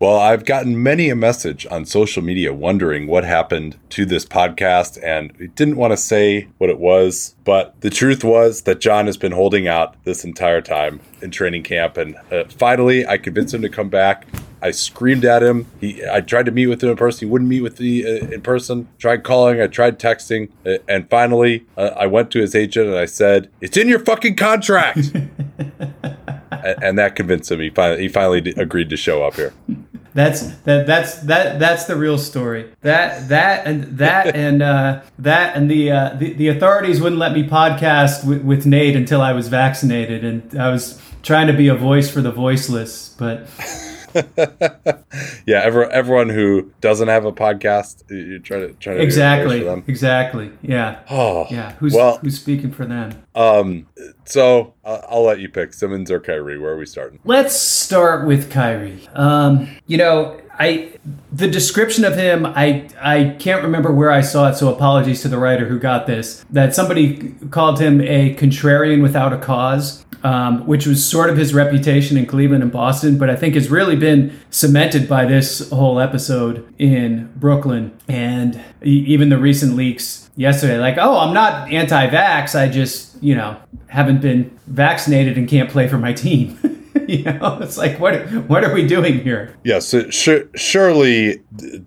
Well, I've gotten many a message on social media wondering what happened to this podcast, and we didn't want to say what it was, but the truth was that John has been holding out this entire time in training camp, and uh, finally, I convinced him to come back. I screamed at him. He, I tried to meet with him in person. He wouldn't meet with me uh, in person. Tried calling. I tried texting, uh, and finally, uh, I went to his agent and I said, "It's in your fucking contract." and, and that convinced him. He finally, he finally agreed to show up here. That's that that's that that's the real story. That that and that and uh, that and the, uh, the the authorities wouldn't let me podcast with, with Nate until I was vaccinated, and I was trying to be a voice for the voiceless, but. yeah, every, everyone who doesn't have a podcast, you try to try to exactly, exactly. Yeah. Oh, yeah. Who's well, who's speaking for them? Um. So uh, I'll let you pick Simmons or Kyrie. Where are we starting? Let's start with Kyrie. Um. You know, I the description of him, I I can't remember where I saw it, so apologies to the writer who got this. That somebody called him a contrarian without a cause um, which was sort of his reputation in Cleveland and Boston, but I think has really been cemented by this whole episode in Brooklyn and even the recent leaks yesterday. Like, oh, I'm not anti vax. I just, you know, haven't been vaccinated and can't play for my team. you know, it's like what what are we doing here? Yes, yeah, so surely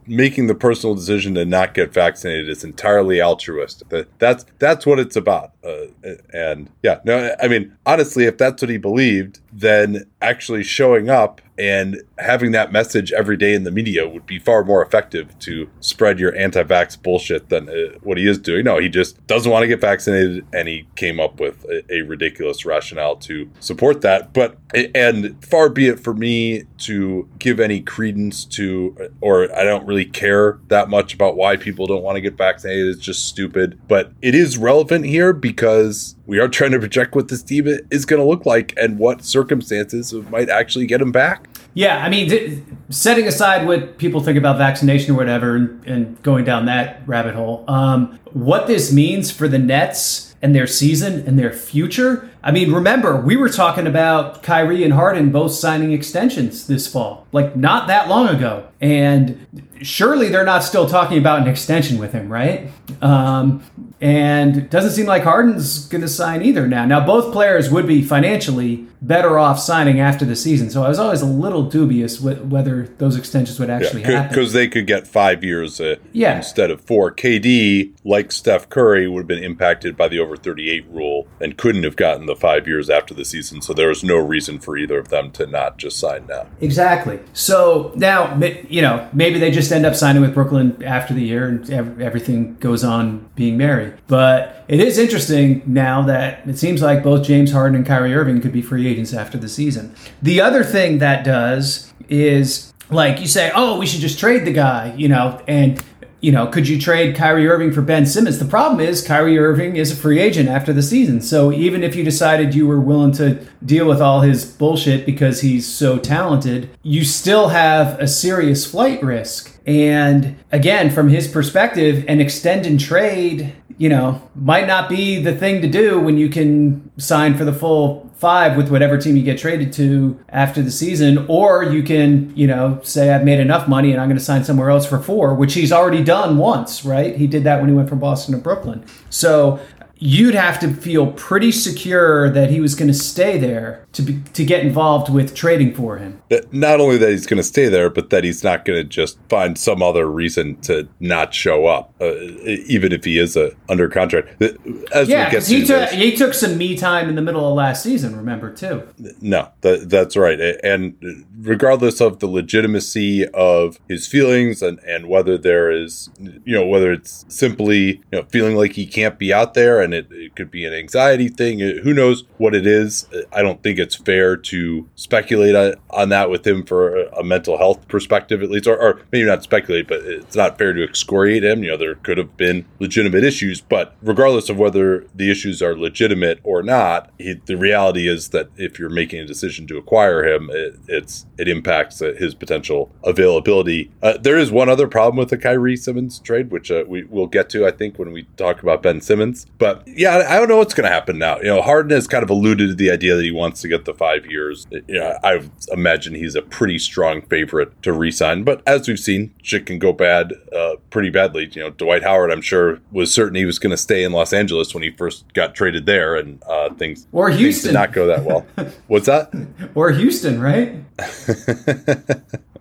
making the personal decision to not get vaccinated is entirely altruistic. That that's that's what it's about. Uh, and yeah, no, I mean honestly, if that's what he believed, then actually showing up and having that message every day in the media would be far more effective to spread your anti-vax bullshit than uh, what he is doing. No, he just doesn't want to get vaccinated, and he came up with a, a, ridiculous rationale to support that. But and far be it for me to give any credence to, or I don't really care that much about why people don't want to get vaccinated. It's just stupid. But it is relevant here because we are trying to project what this team is going to look like and what circumstances might actually get him back. Yeah, I mean, setting aside what people think about vaccination or whatever, and, and going down that rabbit hole, um, what this means for the Nets and their season and their future. I mean, remember, we were talking about Kyrie and Harden both signing extensions this fall, like not that long ago. And surely they're not still talking about an extension with him, right? Um, and it doesn't seem like Harden's going to sign either now. Now, both players would be financially better off signing after the season. So I was always a little dubious whether those extensions would actually yeah, happen. Because they could get five years uh, yeah. instead of four. KD, like Steph Curry, would have been impacted by the over 38 rule and couldn't have gotten the five years after the season. So there was no reason for either of them to not just sign now. Exactly. So now, you know, maybe they just end up signing with Brooklyn after the year and everything goes on being merry. But it is interesting now that it seems like both James Harden and Kyrie Irving could be free agents after the season. The other thing that does is like you say, oh, we should just trade the guy, you know, and you know, could you trade Kyrie Irving for Ben Simmons? The problem is Kyrie Irving is a free agent after the season. So even if you decided you were willing to deal with all his bullshit because he's so talented, you still have a serious flight risk. And again, from his perspective, an extend and trade, you know, might not be the thing to do when you can sign for the full five with whatever team you get traded to after the season, or you can, you know, say I've made enough money and I'm going to sign somewhere else for four, which he's already done once, right? He did that when he went from Boston to Brooklyn. So you'd have to feel pretty secure that he was going to stay there to be, to get involved with trading for him. Not only that he's going to stay there, but that he's not going to just find some other reason to not show up, uh, even if he is a, under contract. As yeah, because he took he took some me time in the middle of last season. Remember too. No, that, that's right. And regardless of the legitimacy of his feelings and and whether there is, you know, whether it's simply you know feeling like he can't be out there and it, it could be an anxiety thing. Who knows what it is? I don't think it's fair to speculate on that with him for a mental health perspective, at least, or, or maybe not speculate, but it's not fair to excoriate him. You know, there could have been legitimate issues, but regardless of whether the issues are legitimate or not, he, the reality is that if you're making a decision to acquire him, it, it's it impacts uh, his potential availability. Uh, there is one other problem with the Kyrie Simmons trade, which uh, we will get to, I think, when we talk about Ben Simmons, but yeah, I don't know what's going to happen now. You know, Harden has kind of alluded to the idea that he wants to get the five years. You know, I imagine he's a pretty strong favorite to resign. But as we've seen, shit can go bad uh, pretty badly. You know, Dwight Howard, I'm sure, was certain he was going to stay in Los Angeles when he first got traded there, and uh, things or Houston things did not go that well. What's that? or Houston, right?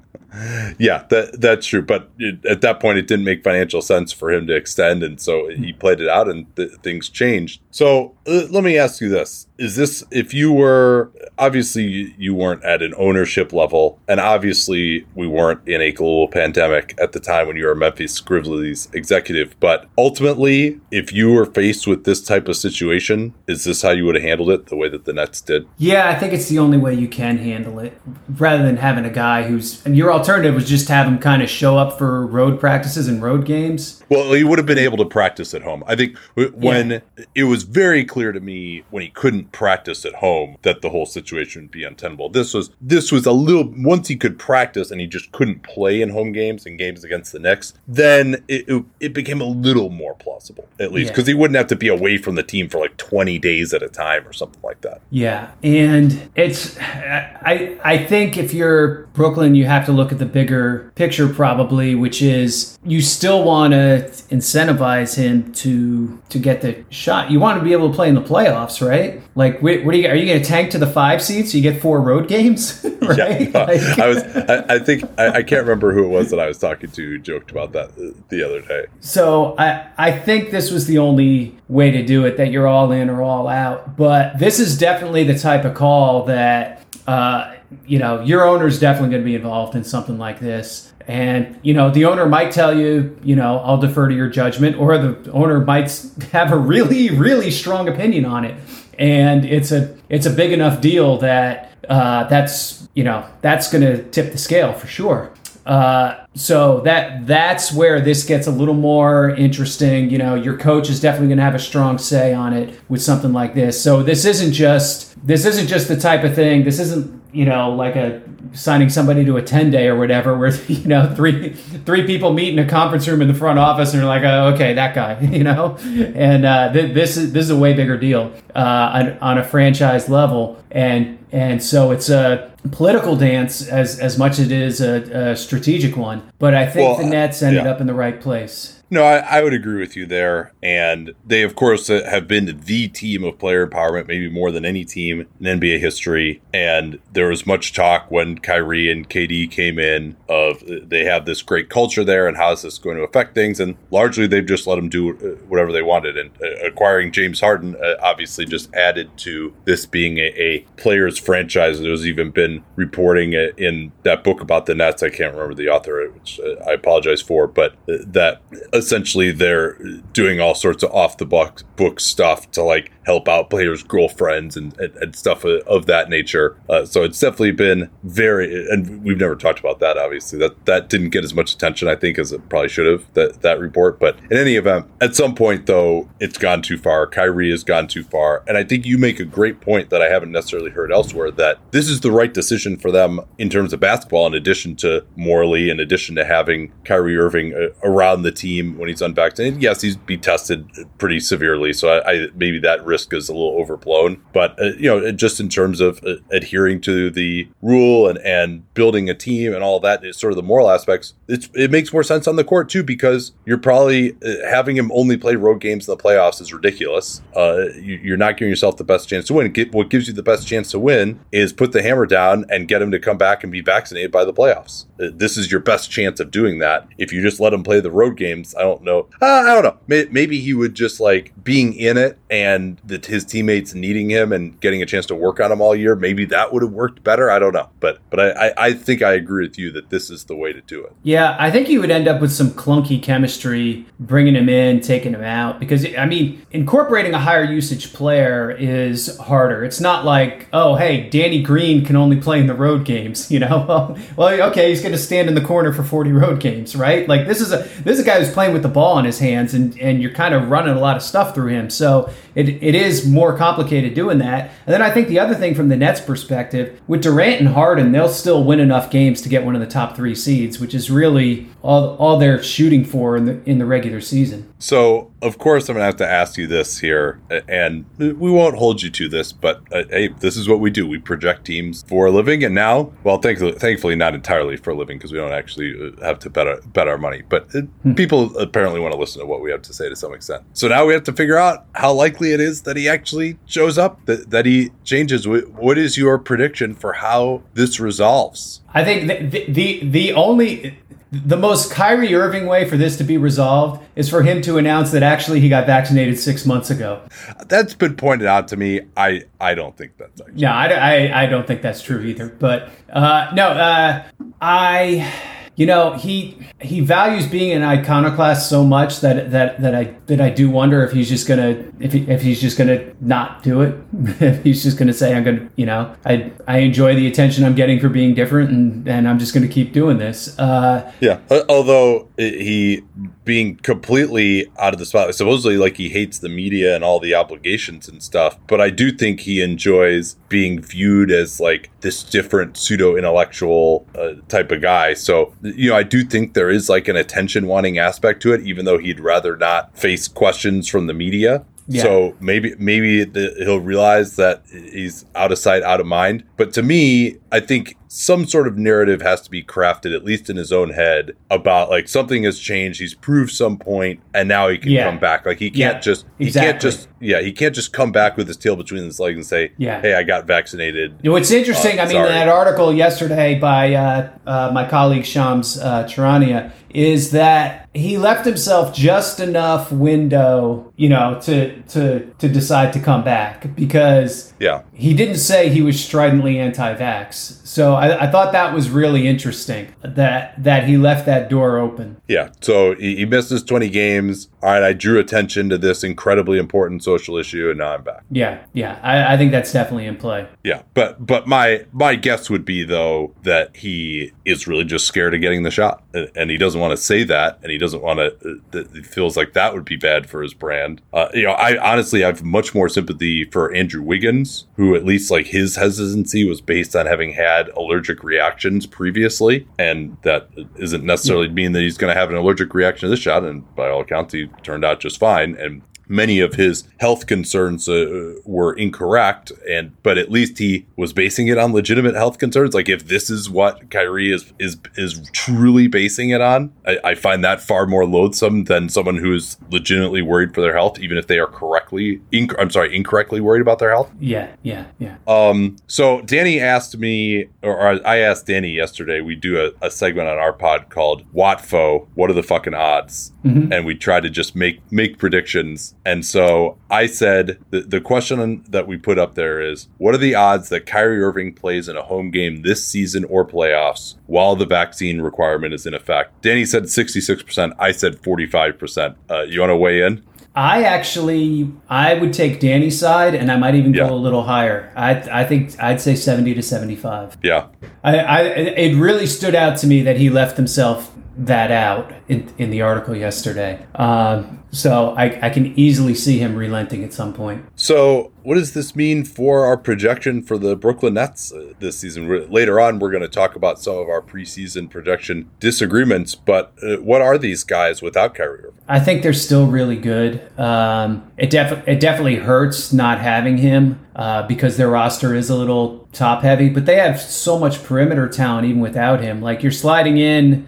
yeah, that that's true. But it, at that point, it didn't make financial sense for him to extend, and so he played it out, and th- things changed. So uh, let me ask you this: Is this if you were obviously you weren't at an ownership level, and obviously we weren't in a global pandemic at the time when you were Memphis Grizzlies executive, but ultimately, if you were faced with this type of situation, is this how you would have handled it the way that the Nets did? Yeah, I think it's the only way you can handle it, rather than having a guy who's and your alternative was just have him kind of show up for road practices and road games. Well, he would have been able to practice at home. I think when yeah. it was very clear to me when he couldn't practice at home that the whole situation would be untenable. This was this was a little once he could practice and he just couldn't play in home games and games against the Knicks, then it, it, it became a little more plausible at least because yeah. he wouldn't have to be away from the team for like 20 days at a time or something like that. Yeah, and it's I I think if you're Brooklyn, you have to look at the bigger picture probably, which is you still want to incentivize him to to get the shot. You want to be able to play in the playoffs, right? Like, what, are you? Are you going to tank to the five seats? So you get four road games, right? Yeah, like, I was. I, I think I, I, can't remember who it was that I was talking to who joked about that the other day. So I I think this was the only way to do it. That you're all in or all out. But this is definitely the type of call that. Uh, you know, your owner is definitely going to be involved in something like this. And, you know, the owner might tell you, you know, I'll defer to your judgment, or the owner might have a really, really strong opinion on it. And it's a it's a big enough deal that uh, that's you know that's going to tip the scale for sure. Uh, so that that's where this gets a little more interesting. You know, your coach is definitely going to have a strong say on it with something like this. So this isn't just this isn't just the type of thing. This isn't you know, like a signing somebody to a 10 day or whatever, where, you know, three, three people meet in a conference room in the front office and are like, oh, okay, that guy, you know, and, uh, th- this is, this is a way bigger deal, uh, on, on a franchise level. And, and so it's a political dance as, as much as it is a, a strategic one. But I think well, the Nets ended yeah. up in the right place. No, I, I, would agree with you there. And they, of course, uh, have been the team of player empowerment, maybe more than any team in NBA history. And there was much talk when Kyrie and KD came in of uh, they have this great culture there and how is this going to affect things. And largely, they've just let them do uh, whatever they wanted. And acquiring James Harden obviously just added to this being a, a players' franchise. There's even been reporting in that book about the Nets. I can't remember the author, which I apologize for, but that essentially they're doing all sorts of off the book book stuff to like help out players' girlfriends and, and, and stuff of, of, that nature. Uh, so it's definitely been very, and we've never talked about that. Obviously, that that didn't get as much attention I think as it probably should have. That that report, but in any event, at some point though, it's gone too far. Kyrie has gone too far, and I think you make a great point that I haven't necessarily heard elsewhere. That this is the right decision for them in terms of basketball. In addition to morally, in addition to having Kyrie Irving uh, around the team when he's unvaccinated, yes, he's be tested pretty severely. So I, I maybe that risk is a little overblown. But uh, you know, just in terms of uh, adhering to the rule and and building a team and all that, is sort of the moral aspects. it makes more sense on the court too because you're probably uh, having him only play road games in the playoffs is ridiculous. Uh, you, are not giving yourself the best chance to win. Get, what gives you the best chance to win is put the hammer down and get him to come back and be vaccinated by the playoffs. Uh, this is your best chance of doing that. If you just let him play the road games, I don't know. Uh, I don't know. Maybe he would just like being in it and that his teammates needing him and getting a chance to work on him all year. Maybe that would have worked better. I don't know, but but I, I think I agree with you that this is the way to do it. Yeah, I think you would end up with some clunky chemistry bringing him in, taking him out because I mean incorporating a higher usage player is harder. It's not like oh hey Danny Green can only play in the road games. You know, well okay he's going to stand in the corner for forty road games, right? Like this is a this is a guy who's playing with the ball in his hands and and you're kind of running a lot of stuff through him. So it, it is more complicated doing that. And then I think the other thing from the Nets perspective, with Durant and Harden, they'll still win enough games to get one of the top three seeds, which is really all all they're shooting for in the in the regular season. So, of course, I'm going to have to ask you this here, and we won't hold you to this, but uh, hey, this is what we do. We project teams for a living, and now, well, thankfully, thankfully not entirely for a living because we don't actually uh, have to bet our, bet our money, but it, hmm. people apparently want to listen to what we have to say to some extent. So now we have to figure out how likely it is that he actually shows up, that, that he changes. What is your prediction for how this resolves? I think the, the, the only the most Kyrie Irving way for this to be resolved is for him to announce that actually he got vaccinated six months ago. That's been pointed out to me. I I don't think that's actually. No, I, I, I don't think that's true either. But uh, no, uh, I you know he he values being an iconoclast so much that that that I that I do wonder if he's just gonna if he, if he's just gonna not do it if he's just gonna say I'm gonna you know I I enjoy the attention I'm getting for being different and and I'm just gonna keep doing this. Uh, yeah, although he being completely out of the spotlight. Supposedly, like he hates the media and all the obligations and stuff. But I do think he enjoys being viewed as like this different pseudo intellectual uh, type of guy. So you know, I do think there is like an attention wanting aspect to it, even though he'd rather not face questions from the media. Yeah. So maybe maybe the, he'll realize that he's out of sight, out of mind. But to me, I think some sort of narrative has to be crafted, at least in his own head, about like something has changed. He's proved some point, and now he can yeah. come back. Like he can't yeah, just he exactly. can't just yeah he can't just come back with his tail between his legs and say yeah hey I got vaccinated. You know, it's interesting. Uh, I mean, sorry. that article yesterday by uh, uh, my colleague Shams uh, Charania is that he left himself just enough window, you know, to to to decide to come back because yeah he didn't say he was stridently anti-vax. So I, I, thought that was really interesting that that he left that door open. Yeah. So he, he his 20 games. All right, I drew attention to this incredibly important social issue, and now I'm back. Yeah, yeah. I, I think that's definitely in play. Yeah, but but my my guess would be though that he is really just scared of getting the shot, and he doesn't want to say that, and he doesn't want to. Uh, he feels like that would be bad for his brand. Uh, you know, I honestly have much more sympathy for Andrew Wiggins, who at least like his hesitancy was based on having had allergic reactions previously, and that isn't necessarily mean that he's going to have an allergic reaction to this shot. And by all accounts, he turned out just fine. And many of his health concerns uh, were incorrect and but at least he was basing it on legitimate health concerns. Like if this is what Kyrie is is is truly basing it on I, I find that far more loathsome than someone who is legitimately worried for their health even if they are correctly inc- I'm sorry incorrectly worried about their health. Yeah yeah yeah. Um so Danny asked me or I asked Danny yesterday we do a, a segment on our pod called Watfo what are the fucking odds? Mm-hmm. and we try to just make make predictions and so I said the, the question that we put up there is what are the odds that Kyrie Irving plays in a home game this season or playoffs while the vaccine requirement is in effect? Danny said 66%. I said 45%. Uh, you want to weigh in? I actually, I would take Danny's side, and I might even yeah. go a little higher. I, I think I'd say seventy to seventy-five. Yeah, I, I, it really stood out to me that he left himself that out in, in the article yesterday. Um, so I, I can easily see him relenting at some point. So, what does this mean for our projection for the Brooklyn Nets uh, this season? We're, later on, we're going to talk about some of our preseason projection disagreements. But uh, what are these guys without Kyrie Irving? I think they're still really good. Um, it, def- it definitely hurts not having him uh, because their roster is a little top heavy, but they have so much perimeter talent even without him. Like you're sliding in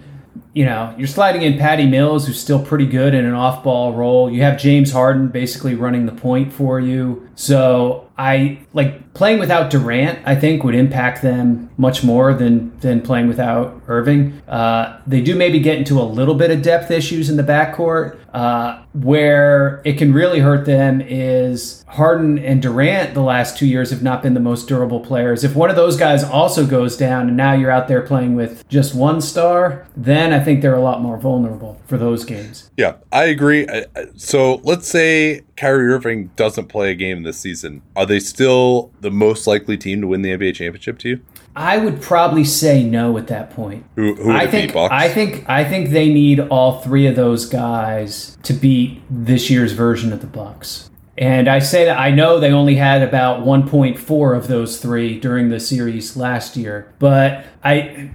you know, you're sliding in Patty Mills, who's still pretty good in an off ball role. You have James Harden basically running the point for you. So I like playing without Durant. I think would impact them much more than than playing without Irving. Uh, they do maybe get into a little bit of depth issues in the backcourt. Uh, where it can really hurt them is Harden and Durant. The last two years have not been the most durable players. If one of those guys also goes down, and now you're out there playing with just one star, then I think they're a lot more vulnerable for those games. Yeah, I agree. So let's say Kyrie Irving doesn't play a game this season. Are they still the most likely team to win the NBA championship to you? I would probably say no at that point. Who, who I think I think I think they need all three of those guys to beat this year's version of the Bucks. And I say that I know they only had about 1.4 of those three during the series last year, but I,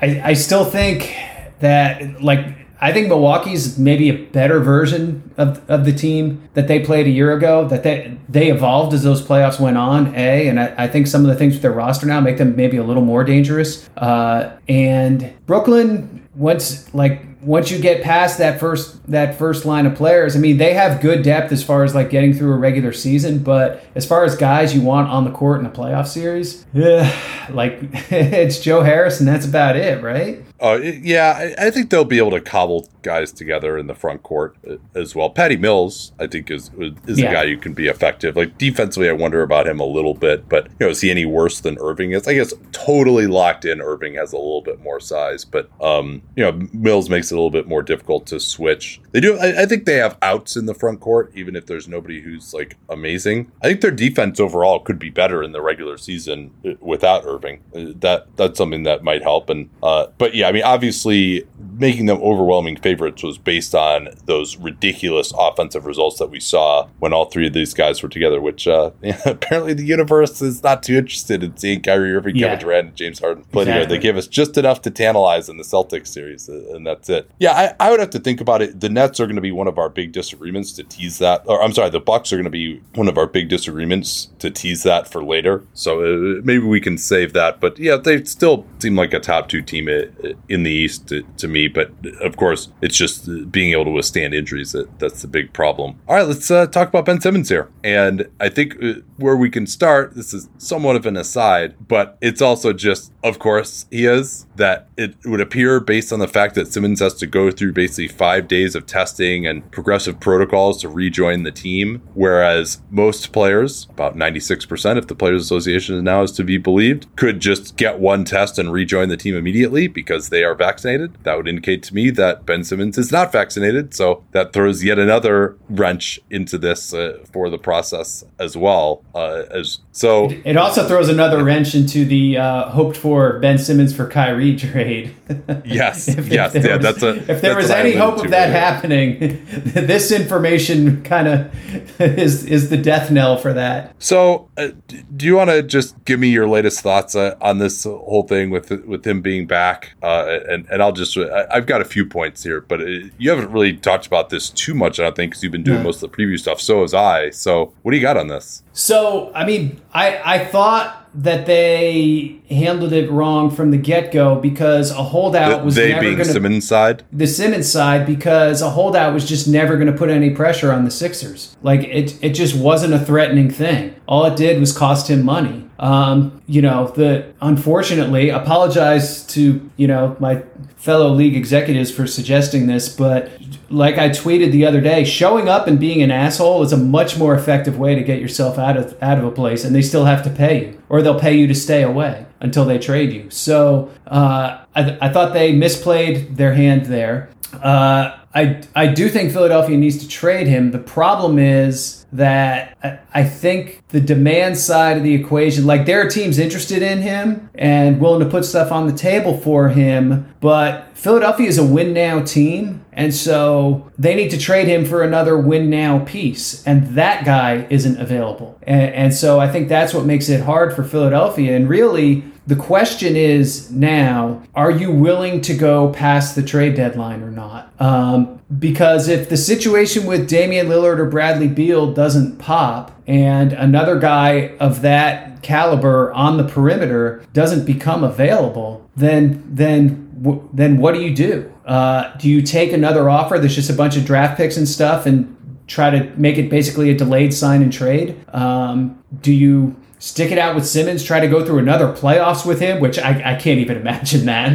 I, I still think that like I think Milwaukee's maybe a better version of, of the team that they played a year ago. That they they evolved as those playoffs went on. A and I, I think some of the things with their roster now make them maybe a little more dangerous. Uh, and Brooklyn once like once you get past that first that first line of players, I mean, they have good depth as far as like getting through a regular season, but as far as guys you want on the court in a playoff series, yeah, like it's Joe Harris and that's about it, right? Uh, yeah, I, I, think they'll be able to cobble guys together in the front court uh, as well. Patty Mills, I think, is is yeah. a guy who can be effective. Like defensively, I wonder about him a little bit, but you know, is he any worse than Irving is? I guess totally locked in. Irving has a little bit more size, but um, you know, Mills makes it a little bit more difficult to switch. They do. I, I think they have outs in the front court, even if there's nobody who's like amazing. I think their defense overall could be better in the regular season uh, without Irving. Uh, that that's something that might help. And uh, but yeah. I mean, obviously, making them overwhelming favorites was based on those ridiculous offensive results that we saw when all three of these guys were together. Which uh, apparently the universe is not too interested in seeing Kyrie Irving, yeah. Kevin Durant, and James Harden play exactly. together. They gave us just enough to tantalize in the Celtics series, uh, and that's it. Yeah, I, I would have to think about it. The Nets are going to be one of our big disagreements to tease that. Or I'm sorry, the Bucks are going to be one of our big disagreements to tease that for later. So uh, maybe we can save that. But yeah, they still seem like a top two team uh, in the East to, to, me. But of course, it's just being able to withstand injuries that that's the big problem. All right, let's uh, talk about Ben Simmons here. And I think uh, where we can start, this is somewhat of an aside, but it's also just, of course, he is that it would appear based on the fact that Simmons has to go through basically five days of testing and progressive protocols to rejoin the team, whereas most players, about 96%, if the Players Association is now is to be believed, could just get one test and rejoin the team immediately because they are vaccinated. That would indicate to me that Ben Simmons is not vaccinated. So that throws yet another wrench into this uh, for the process as well. Uh, as so, it also throws another wrench into the uh, hoped for Ben Simmons for Kyrie trade. yes, if, yes, if yeah. Was, that's a. If there was any hope of that happening, this information kind of is is the death knell for that. So, uh, do you want to just give me your latest thoughts uh, on this whole thing with with him being back? Uh, and and I'll just I, have got a few points here, but it, uh, you haven't really talked about this too much. I don't think because you've been doing most of the preview stuff. So has I. So, what do you got on this? So, I mean, I I thought that they handled it wrong from the get go because a holdout was they never being gonna, Simmons side. The Simmons side because a holdout was just never going to put any pressure on the Sixers. Like it, it just wasn't a threatening thing. All it did was cost him money. Um, you know, the unfortunately, apologize to you know my fellow league executives for suggesting this, but like I tweeted the other day, showing up and being an asshole is a much more effective way to get yourself out of out of a place, and they still have to pay you, or they'll pay you to stay away until they trade you. So uh, I, th- I thought they misplayed their hand there. Uh, I I do think Philadelphia needs to trade him. The problem is that I think the demand side of the equation, like there are teams interested in him and willing to put stuff on the table for him, but Philadelphia is a win now team, and so they need to trade him for another win now piece, and that guy isn't available. And, and so I think that's what makes it hard for Philadelphia. And really, the question is now are you willing to go past the trade deadline or not? Um, because if the situation with Damian Lillard or Bradley Beal doesn't pop, and another guy of that caliber on the perimeter doesn't become available, then then then what do you do? Uh, do you take another offer that's just a bunch of draft picks and stuff and try to make it basically a delayed sign and trade? Um, do you stick it out with Simmons, try to go through another playoffs with him, which I, I can't even imagine that.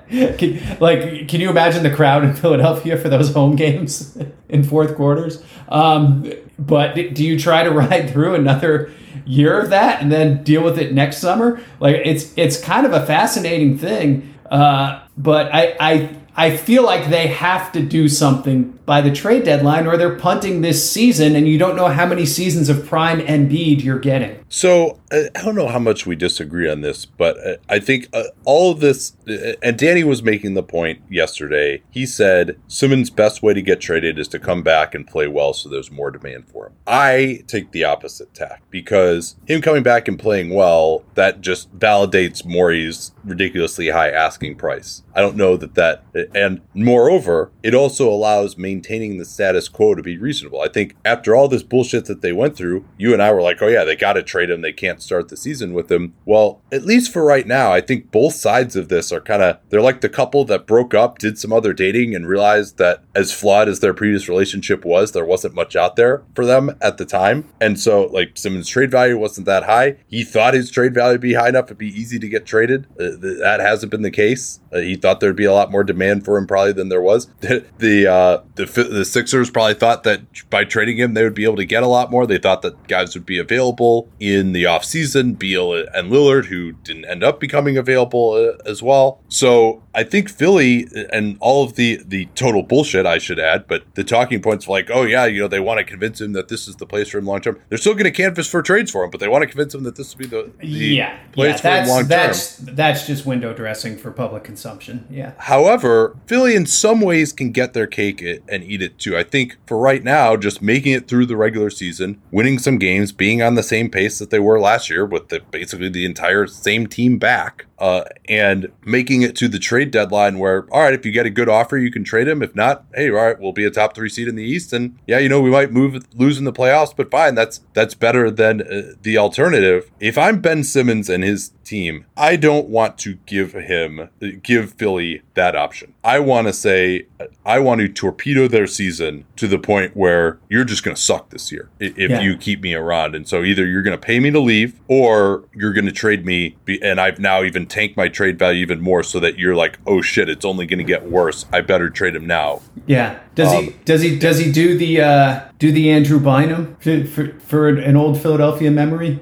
Like, can, like, can you imagine the crowd in Philadelphia for those home games in fourth quarters? Um, but do you try to ride through another year of that and then deal with it next summer? Like, it's it's kind of a fascinating thing. Uh, but I, I I feel like they have to do something by the trade deadline or they're punting this season and you don't know how many seasons of prime Embiid you're getting. So uh, I don't know how much we disagree on this, but uh, I think uh, all of this, and Danny was making the point yesterday. He said Simmons' best way to get traded is to come back and play well so there's more demand for him. I take the opposite tack because him coming back and playing well, that just validates Morey's ridiculously high asking price. I don't know that that, and moreover, it also allows maintaining the status quo to be reasonable. I think after all this bullshit that they went through, you and I were like, oh yeah, they got to trade him. They can't start the season with him. Well, at least for right now, I think both sides of this are kind of, they're like the couple that broke up, did some other dating, and realized that as flawed as their previous relationship was, there wasn't much out there for them at the time. And so, like, Simmons' trade value wasn't that high. He thought his trade value would be high enough, it'd be easy to get traded. Uh, that hasn't been the case. Uh, he thought there'd be a lot more demand for him probably than there was. the uh, the the Sixers probably thought that by trading him they would be able to get a lot more. They thought that guys would be available in the offseason, Beal and Lillard, who didn't end up becoming available uh, as well. So I think Philly and all of the the total bullshit I should add, but the talking points like, oh yeah, you know they want to convince him that this is the place for him long term. They're still going to canvass for trades for him, but they want to convince him that this will be the, the yeah, place yeah, for him long term. That's that's just window dressing for public consumption. Yeah. However, Philly in some ways can get their cake and eat it too. I think for right now, just making it through the regular season, winning some games, being on the same pace that they were last year with the, basically the entire same team back, uh, and making it to the trade deadline where, all right, if you get a good offer, you can trade him. If not, hey, all right, we'll be a top three seed in the East, and yeah, you know, we might move lose in the playoffs, but fine, that's that's better than uh, the alternative. If I'm Ben Simmons and his team, I don't want to give him give Philly that option. I want to say I want to torpedo their season to the point where you're just going to suck this year if yeah. you keep me around. And so either you're going to pay me to leave or you're going to trade me and I've now even tanked my trade value even more so that you're like, "Oh shit, it's only going to get worse. I better trade him now." Yeah. Does um, he does he does he do the uh do the Andrew Bynum for, for, for an old Philadelphia memory?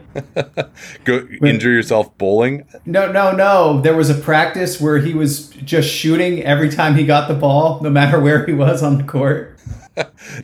Go injure yourself bowling? No, no, no. There was a practice where he was just shooting every time he got the ball, no matter where he was on the court.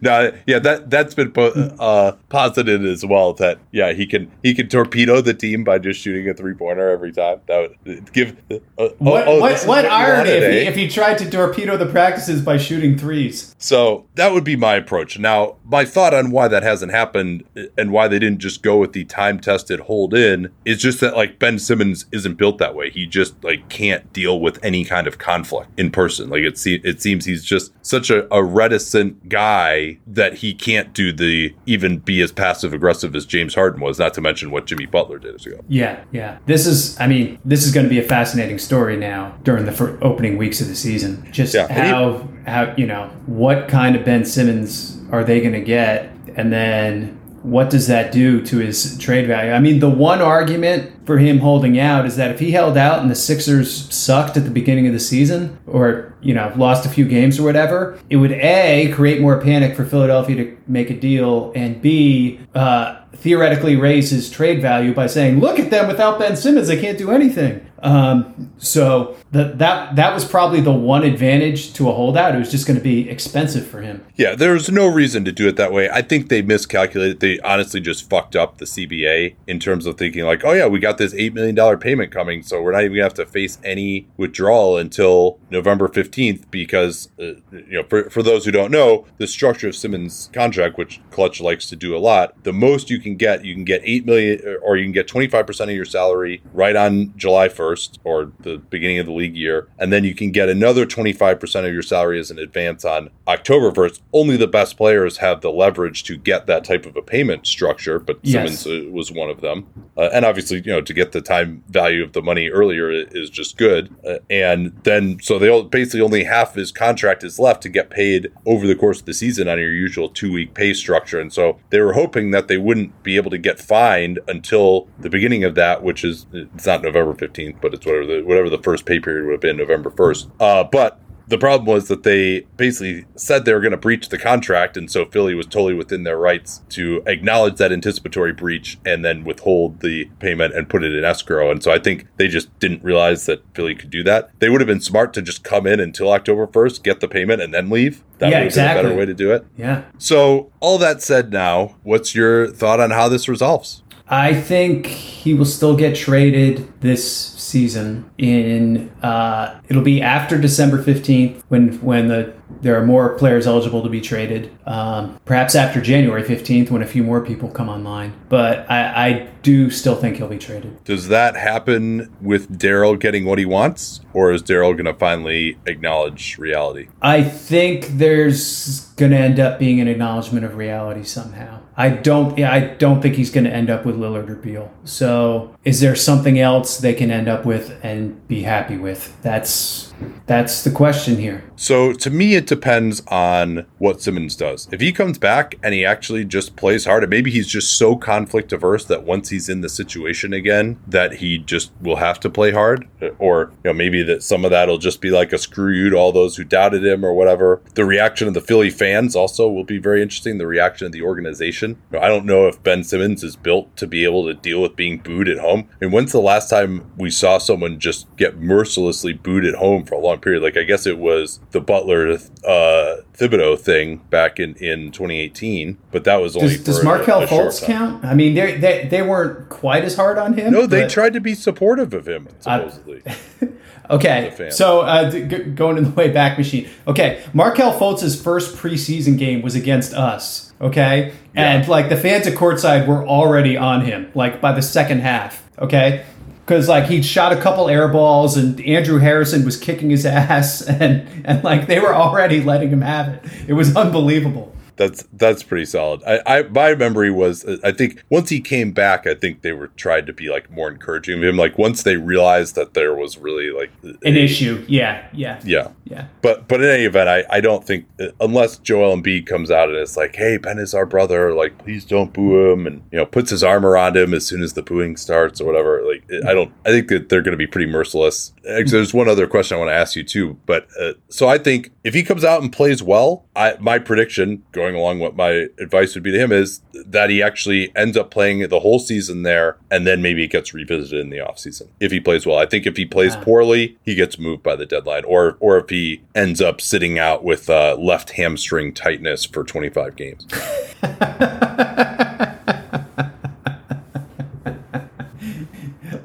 No, yeah, that that's been uh, posited as well. That yeah, he can he can torpedo the team by just shooting a three pointer every time. That would give. Uh, oh, what oh, what, what irony if he, if he tried to torpedo the practices by shooting threes? So that would be my approach. Now, my thought on why that hasn't happened and why they didn't just go with the time tested hold in is just that like Ben Simmons isn't built that way. He just like can't deal with any kind of conflict in person. Like it se- it seems he's just such a, a reticent guy guy that he can't do the even be as passive aggressive as James Harden was, not to mention what Jimmy Butler did as ago. Yeah, yeah. This is, I mean, this is going to be a fascinating story now during the opening weeks of the season. Just yeah. how, he, how, you know, what kind of Ben Simmons are they going to get? And then what does that do to his trade value? I mean, the one argument for him holding out is that if he held out and the Sixers sucked at the beginning of the season or, you know, lost a few games or whatever, it would A, create more panic for Philadelphia to make a deal, and B, uh, theoretically raise his trade value by saying, look at them without Ben Simmons, they can't do anything. Um, so that that that was probably the one advantage to a holdout. It was just going to be expensive for him. Yeah, there's no reason to do it that way. I think they miscalculated. They honestly just fucked up the CBA in terms of thinking like, oh yeah, we got this eight million dollar payment coming, so we're not even gonna have to face any withdrawal until November fifteenth. Because uh, you know, for for those who don't know, the structure of Simmons' contract, which Klutch likes to do a lot, the most you can get, you can get eight million, or you can get twenty five percent of your salary right on July first or the beginning of the league year. And then you can get another 25% of your salary as an advance on October 1st. Only the best players have the leverage to get that type of a payment structure, but yes. Simmons uh, was one of them. Uh, and obviously, you know, to get the time value of the money earlier is just good. Uh, and then, so they basically only half of his contract is left to get paid over the course of the season on your usual two week pay structure. And so they were hoping that they wouldn't be able to get fined until the beginning of that, which is, it's not November 15th, but it's whatever the whatever the first pay period would have been, November first. Uh, but the problem was that they basically said they were going to breach the contract, and so Philly was totally within their rights to acknowledge that anticipatory breach and then withhold the payment and put it in escrow. And so I think they just didn't realize that Philly could do that. They would have been smart to just come in until October 1st, get the payment, and then leave. That Yeah, would have been a exactly. better way to do it. Yeah. So, all that said, now, what's your thought on how this resolves? I think he will still get traded this season. In uh, it'll be after December fifteenth when when the there are more players eligible to be traded. Um, perhaps after January fifteenth when a few more people come online. But I, I do still think he'll be traded. Does that happen with Daryl getting what he wants, or is Daryl going to finally acknowledge reality? I think there's going to end up being an acknowledgement of reality somehow. I don't. yeah, I don't think he's going to end up with Lillard or Beal. So, is there something else they can end up with and be happy with? That's that's the question here. So to me, it depends on what Simmons does. If he comes back and he actually just plays hard, and maybe he's just so conflict averse that once he's in the situation again, that he just will have to play hard, or you know maybe that some of that will just be like a screw you to all those who doubted him or whatever. The reaction of the Philly fans also will be very interesting. The reaction of the organization. You know, I don't know if Ben Simmons is built to be able to deal with being booed at home. And when's the last time we saw someone just get mercilessly booed at home for a long period? Like I guess it was the Butler uh, Thibodeau thing back in, in 2018, but that was only Does, does a- Markelle a Fultz count? I mean, they they they weren't quite as hard on him. No, they tried to be supportive of him supposedly. the Okay, so uh, g- going in the way back machine. Okay, Markelle Fultz's first preseason game was against us. Okay, and like the fans at courtside were already on him. Like by the second half. Okay. Because like he shot a couple air balls and Andrew Harrison was kicking his ass and and like they were already letting him have it. It was unbelievable. That's that's pretty solid. I, I my memory was I think once he came back, I think they were tried to be like more encouraging of him. Like once they realized that there was really like An issue. Yeah, yeah, yeah. yeah. But but in any event, I, I don't think unless Joel Embiid comes out and it's like, hey, Ben is our brother, like please don't boo him, and you know puts his arm around him as soon as the booing starts or whatever. Like I don't, I think that they're going to be pretty merciless. Actually, there's one other question I want to ask you too, but uh, so I think if he comes out and plays well, I my prediction going along what my advice would be to him is that he actually ends up playing the whole season there, and then maybe it gets revisited in the offseason if he plays well. I think if he plays Ah. poorly, he gets moved by the deadline, or or if he ends up sitting out with uh, left hamstring tightness for 25 games.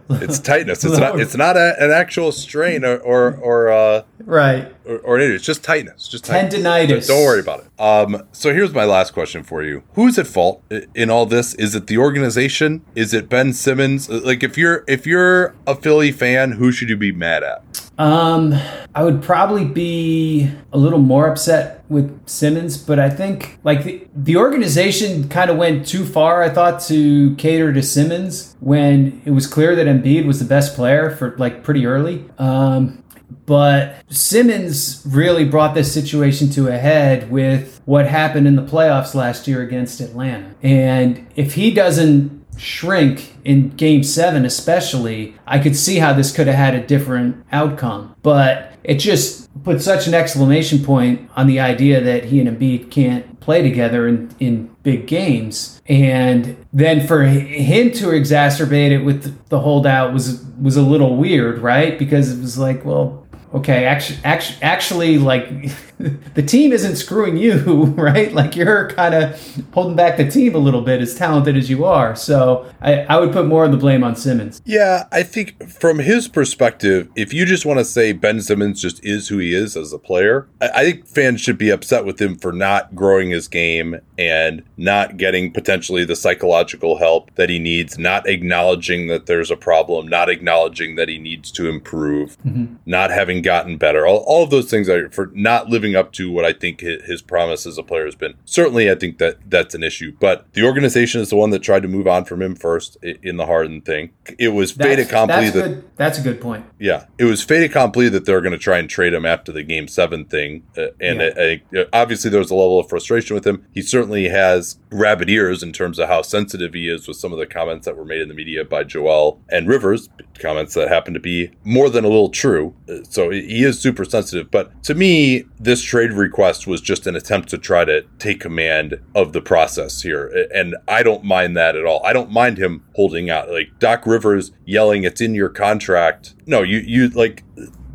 it's tightness. It's not. It's not a, an actual strain or or or, uh, Right. or, or. It's just tightness. Just tightness. Tendinitis. Don't worry about it. Um. So here's my last question for you: Who's at fault in all this? Is it the organization? Is it Ben Simmons? Like, if you're if you're a Philly fan, who should you be mad at? Um, I would probably be a little more upset with Simmons, but I think like the, the organization kind of went too far. I thought to cater to Simmons when it was clear that Embiid was the best player for like pretty early. Um, but Simmons really brought this situation to a head with what happened in the playoffs last year against Atlanta. And if he doesn't shrink in game seven, especially, I could see how this could have had a different outcome. But it just put such an exclamation point on the idea that he and Embiid can't play together in, in big games. And then for him to exacerbate it with the holdout was was a little weird, right? Because it was like, well, okay, actually, actually, actually like the team isn't screwing you, right? Like you're kind of holding back the team a little bit, as talented as you are. So I, I would put more of the blame on Simmons. Yeah, I think from his perspective, if you just want to say Ben Simmons just is who he is as a player, I, I think fans should be upset with him for not growing his game and not getting potentially the psychological help that he needs, not acknowledging that there's a problem, not acknowledging that he needs to improve, mm-hmm. not having gotten better. All, all of those things are for not living up to what I think his, promise as a player has been. Certainly, I think that that's an issue. But the organization is the one that tried to move on from him first in the Harden thing. It was fait accompli that's, that good. that's a good point. yeah, it was fait accompli that they're going to try and trade him after the game seven thing, uh, and Yeah. uh, uh, obviously there was a level of frustration with him. He certainly has rabbit ears in terms of how sensitive he is with some of the comments that were made in the media by Joel and Rivers, comments that happen to be more than a little true. Uh, So he is super sensitive. But to me, this trade request was just an attempt to try to take command of the process here. And I don't mind that at all. I don't mind him holding out. Like Doc Rivers yelling, it's in your contract. No, you, you like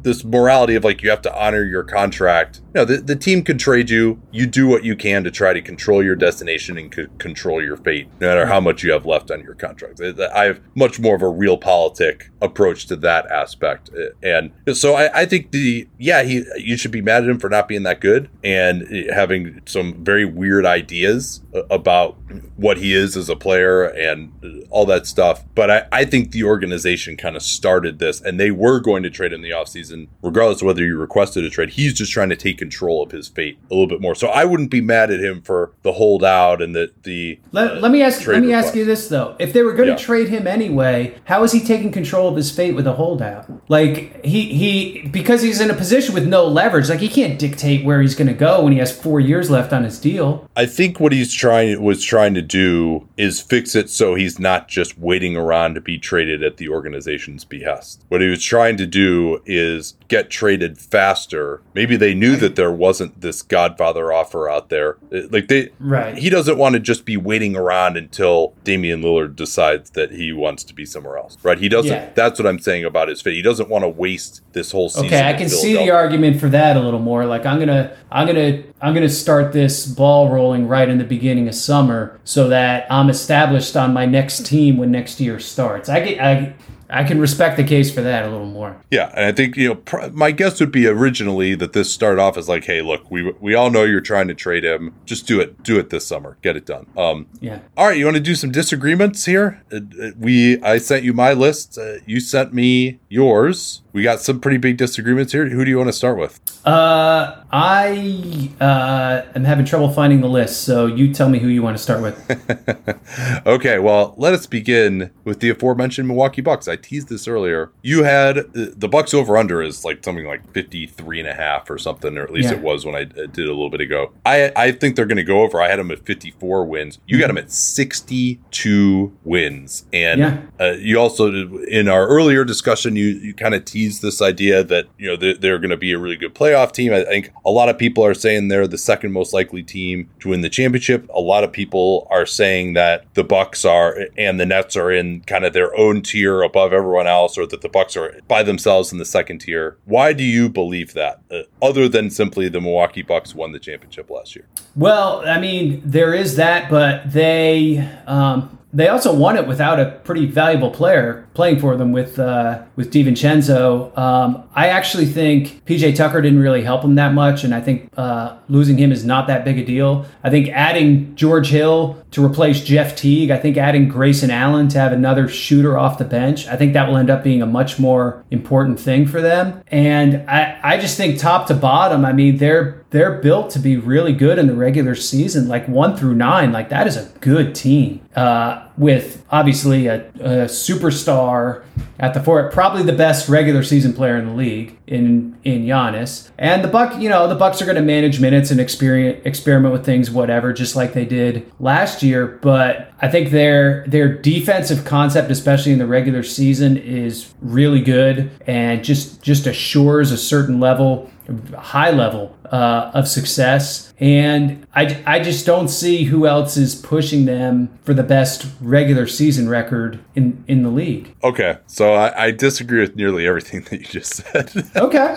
this morality of like you have to honor your contract. No, the, the team can trade you. You do what you can to try to control your destination and c- control your fate, no matter how much you have left on your contract. I have much more of a realpolitik approach to that aspect, eh, and so I, I think the yeah he you should be mad at him for not being that good and eh, having some very weird ideas about what he is as a player and all that stuff. But I, I think the organization kind of started this, and they were going to trade in the offseason season, regardless of whether you requested a trade. He's just trying to take control of his fate a little bit more. So I wouldn't be mad at him for the holdout and the the. Let, uh, let me ask. Let me request. ask you this though: If they were going to yeah. trade him anyway, how is he taking control of his fate with a holdout? Like he he because he's in a position with no leverage. Like he can't dictate where he's going to go when he has four years left on his deal. I think what he's trying was trying to do is fix it so he's not just waiting around to be traded at the organization's behest. What he was trying to do is get traded faster. Maybe they knew that there wasn't this Godfather offer out there. Like they, right? He doesn't want to just be waiting around until Damian Lillard decides that he wants to be somewhere else, right? He doesn't. Yeah. That's what I'm saying about his fit. He doesn't want to waste this whole season. Okay, I can see the argument for that a little more. Like I'm gonna, I'm gonna, I'm gonna start this ball rolling right in the beginning of summer so that I'm established on my next team when next year starts. I get, I I can respect the case for that a little more. Yeah, and I think you know pr- my guess would be originally that this started off as like, hey, look, we we all know you're trying to trade him. Just do it, do it this summer, get it done. Um, yeah. All right, you want to do some disagreements here? Uh, uh, we I sent you my list. Uh, you sent me yours. We got some pretty big disagreements here. Who do you want to start with? Uh, I uh, am having trouble finding the list, so you tell me who you want to start with. okay, well, let us begin with the aforementioned Milwaukee Bucks. I teased this earlier. You had uh, the Bucks over under is like something like 53 and a half or something, or at least yeah. it was when I uh, did a little bit ago. I I think they're going to go over. I had them at 54 wins. You got them at 62 wins, and yeah. uh, you also in our earlier discussion you you kind of teased this idea that you know they're, they're going to be a really good playoff team. I think a lot of people are saying they're the second most likely team to win the championship. A lot of people are saying that the Bucks are and the Nets are in kind of their own tier above everyone else, or that the Bucks are by themselves in the second tier. Why do you believe that, uh, other than simply the Milwaukee Bucks won the championship last year? Well, I mean, there is that, but they um, they also won it without a pretty valuable player playing for them with uh, with DiVincenzo. Um, I actually think PJ Tucker didn't really help him that much, and I think uh, losing him is not that big a deal. I think adding George Hill to replace Jeff Teague, I think adding Grayson Allen to have another shooter off the bench, I think that will end up being a much more important thing for them. And I, I just think top to bottom, I mean, they're they're built to be really good in the regular season, like one through nine. Like that is a good team. Uh, with obviously a, a, superstar at the fort, probably the best regular season player in the league in in Giannis. And the Buck, you know, the Bucks are going to manage minutes and experience, experiment with things, whatever, just like they did last year. But I think their their defensive concept, especially in the regular season, is really good and just just assures a certain level high level uh, of success. And I, I just don't see who else is pushing them for the best regular season record in, in the league. Okay. So I, I disagree with nearly everything that you just said. okay.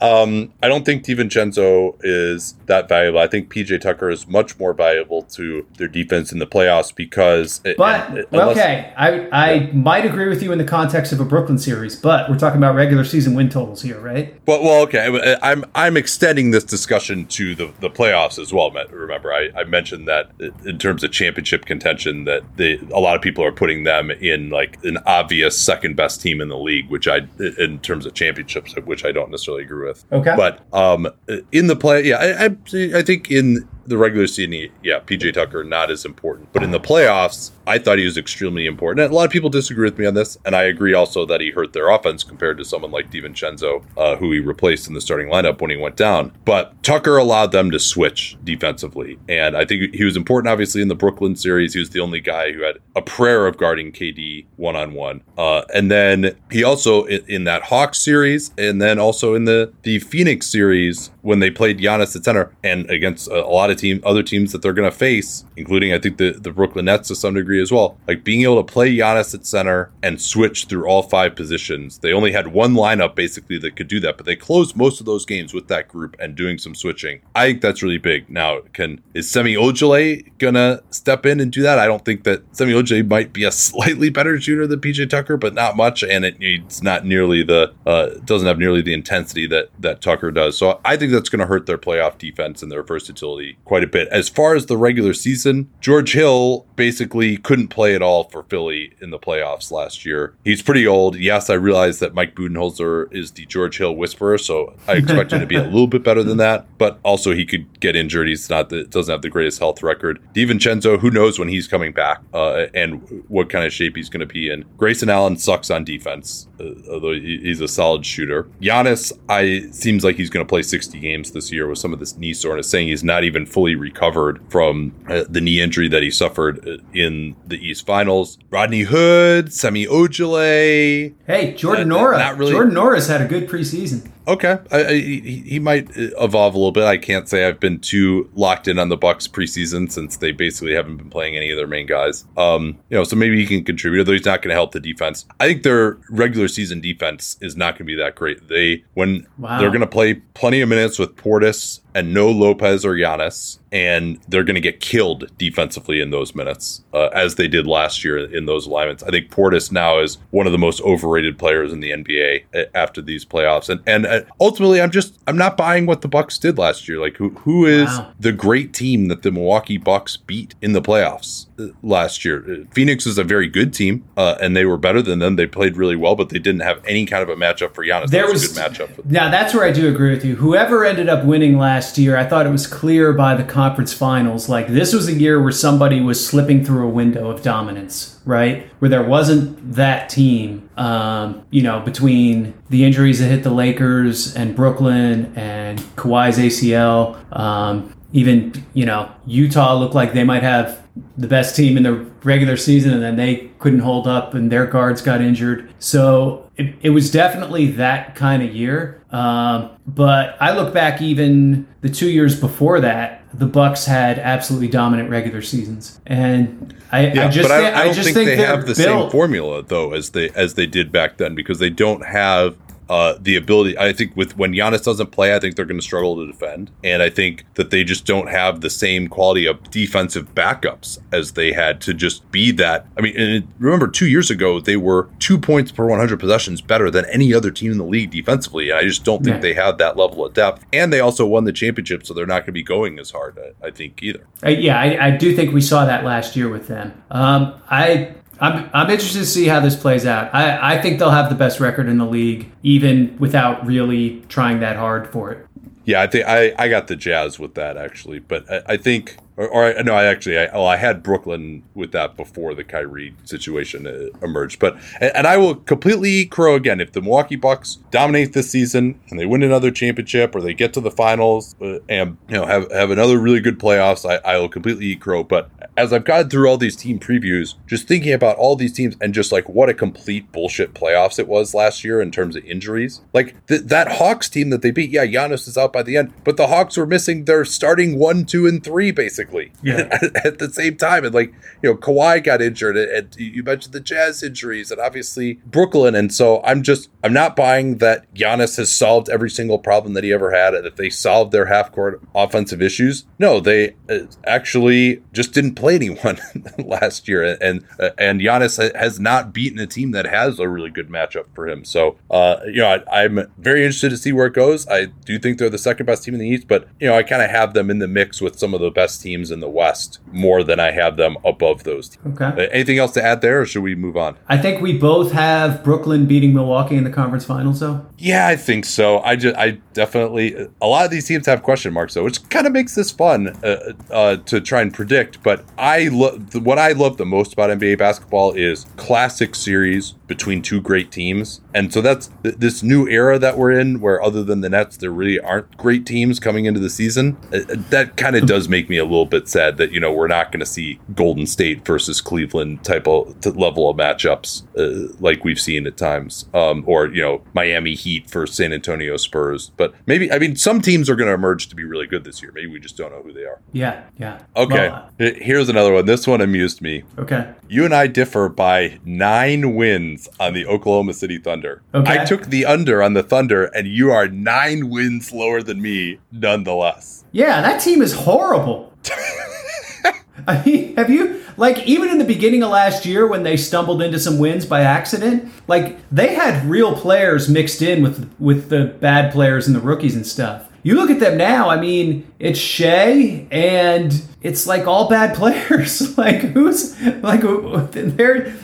Um, I don't think DiVincenzo is that valuable. I think PJ Tucker is much more valuable to their defense in the playoffs because. It, but, unless, okay. I, I yeah. might agree with you in the context of a Brooklyn series, but we're talking about regular season win totals here, right? Well, well okay. I'm I'm extending this discussion to the, the playoffs as well. Remember, I, I mentioned that in terms of championship contention, that they, a lot of people are putting them in like an obvious second best team in the league, which I in terms of championships, which I don't necessarily agree with. Okay, but um, in the play, yeah, I, I I think in the regular season, yeah, PJ Tucker not as important, but in the playoffs, I thought he was extremely important. And a lot of people disagree with me on this, and I agree also that he hurt their offense compared to someone like DiVincenzo, uh, who he replaced in the starting lineup when he went down. But Tucker allowed them to switch defensively, and I think he was important. Obviously, in the Brooklyn series, he was the only guy who had a prayer of guarding KD one on one, and then he also in, in that Hawks series, and then also in the the Phoenix series when they played Giannis at center, and against a, lot of team other teams that they're going to face, including I think the the Brooklyn Nets to some degree as well. Like being able to play Giannis at center and switch through all five positions. They only had one lineup basically that could do that, but they closed most of those games with that group and doing some switching. I think that's really big. Now, can is Semi Ojeleye gonna step in and do that? I don't think that Semi Ojeleye might be a slightly better shooter than PJ Tucker, but not much, and it needs not nearly the uh, doesn't have nearly the intensity that that Tucker does. So I think that's going to hurt their playoff defense and their versatility quite a bit. As far as the regular season, George Hill basically couldn't play at all for Philly in the playoffs last year. He's pretty old. Yes, I realize that Mike Budenholzer is the George Hill whisperer, so I expect him to be a little bit better than that. But also, he could get injured. He's not the, doesn't have the greatest health record. DiVincenzo, who knows when he's coming back uh, and what kind of shape he's going to be in. Grayson Allen sucks on defense, uh, although he's a solid shooter. Giannis, I seems like he's going to play 60 games this year with some of this knee soreness, saying he's not even fully recovered from uh, the knee injury that he suffered uh, in the East Finals. Rodney Hood, Semi Ojeleye. Hey, Jordan uh, Nwora. Really, Jordan Nwora's had a good preseason. Okay, I, I, he, he might evolve a little bit. I can't say I've been too locked in on the Bucks preseason since they basically haven't been playing any of their main guys. Um, you know, so maybe he can contribute, although he's not going to help the defense. I think their regular season defense is not going to be that great. They when wow. they're going to play plenty of minutes with Portis and no Lopez or Giannis, and they're going to get killed defensively in those minutes, uh, as they did last year in those alignments. I think Portis now is one of the most overrated players in the NBA uh, after these playoffs, and and uh, ultimately, I'm just I'm not buying what the Bucks did last year. Like who who is wow. the great team that the Milwaukee Bucks beat in the playoffs last year? Phoenix is a very good team, uh, and they were better than them. They played really well, but they didn't have any kind of a matchup for Giannis. There was, was, a good matchup. Now that's where I do agree with you. Whoever ended up winning last last year, I thought it was clear by the conference finals. Like this was a year where somebody was slipping through a window of dominance, right? Where there wasn't that team, um, you know, between the injuries that hit the Lakers and Brooklyn and Kawhi's ACL. Um, even you know Utah looked like they might have the best team in the regular season, and then they couldn't hold up, and their guards got injured. So it, it was definitely that kind of year. Um, but I look back even the two years before that, the Bucks had absolutely dominant regular seasons, and I, yeah, I just I, I, I don't think, think they have the built. same formula though as they as they did back then because they don't have uh, the ability. I think with when Giannis doesn't play, I think they're going to struggle to defend, and I think that they just don't have the same quality of defensive backups as they had to just be that. I mean, and remember two years ago they were two points per 100 possessions better than any other team in the league defensively, and I just don't think yeah. they have that level of depth. And they also won the championship, so they're not going to be going as hard. I, I think either. Uh, yeah, I, I, do think we saw that last year with them. Um, I I'm, I'm interested to see how this plays out. I, I think they'll have the best record in the league, even without really trying that hard for it. Yeah, I think I, I got the Jazz with that actually, but I, I think or, or no, I actually, I, oh, I had Brooklyn with that before the Kyrie situation uh, emerged. But and I will completely crow again if the Milwaukee Bucks dominate this season and they win another championship or they get to the finals uh, and you know have have another really good playoffs, I, I will completely crow. But as I've gone through all these team previews, just thinking about all these teams and just like what a complete bullshit playoffs it was last year in terms of injuries. Like th- that Hawks team that they beat, yeah, Giannis is out by the end, but the Hawks were missing their starting one, two, and three basically basically yeah. at, the same time. And like, you know, Kawhi got injured and, and you mentioned the Jazz injuries and obviously Brooklyn. And so I'm just, I'm not buying that Giannis has solved every single problem that he ever had and that they solved their half court offensive issues. No, they uh, actually just didn't play anyone last year. And, and Giannis has not beaten a team that has a really good matchup for him. So, uh, you know, I, I'm very interested to see where it goes. I do think they're the second best team in the East, but, you know, I kind of have them in the mix with some of the best teams teams in the West more than I have them above those teams. Okay. Uh, Anything else to add there, or should we move on? I think we both have Brooklyn beating Milwaukee in the conference finals, though. Yeah, I think so. I just, I definitely, a lot of these teams have question marks though, which kind of makes this fun uh, uh, to try and predict. But I love what I love the most about NBA basketball is classic series between two great teams, and so that's th- this new era that we're in, where other than the Nets, there really aren't great teams coming into the season. Uh, uh, that kind of does make me a little bit sad that you know we're not going to see Golden State versus Cleveland type of level of matchups uh, like we've seen at times, um, or you know Miami Heat for San Antonio Spurs. But maybe I mean some teams are going to emerge to be really good this year. Maybe we just don't know who they are. Yeah, yeah. Okay, Well, H- here's another one. This one amused me. okay. You and I differ by nine wins on the Oklahoma City Thunder. Okay. I took the under on the Thunder, and you are nine wins lower than me, nonetheless. Yeah, that team is horrible. I mean, have you like even in the beginning of last year when they stumbled into some wins by accident, like they had real players mixed in with with the bad players and the rookies and stuff. You look at them now, I mean, it's Shai and it's like all bad players. like who's like they're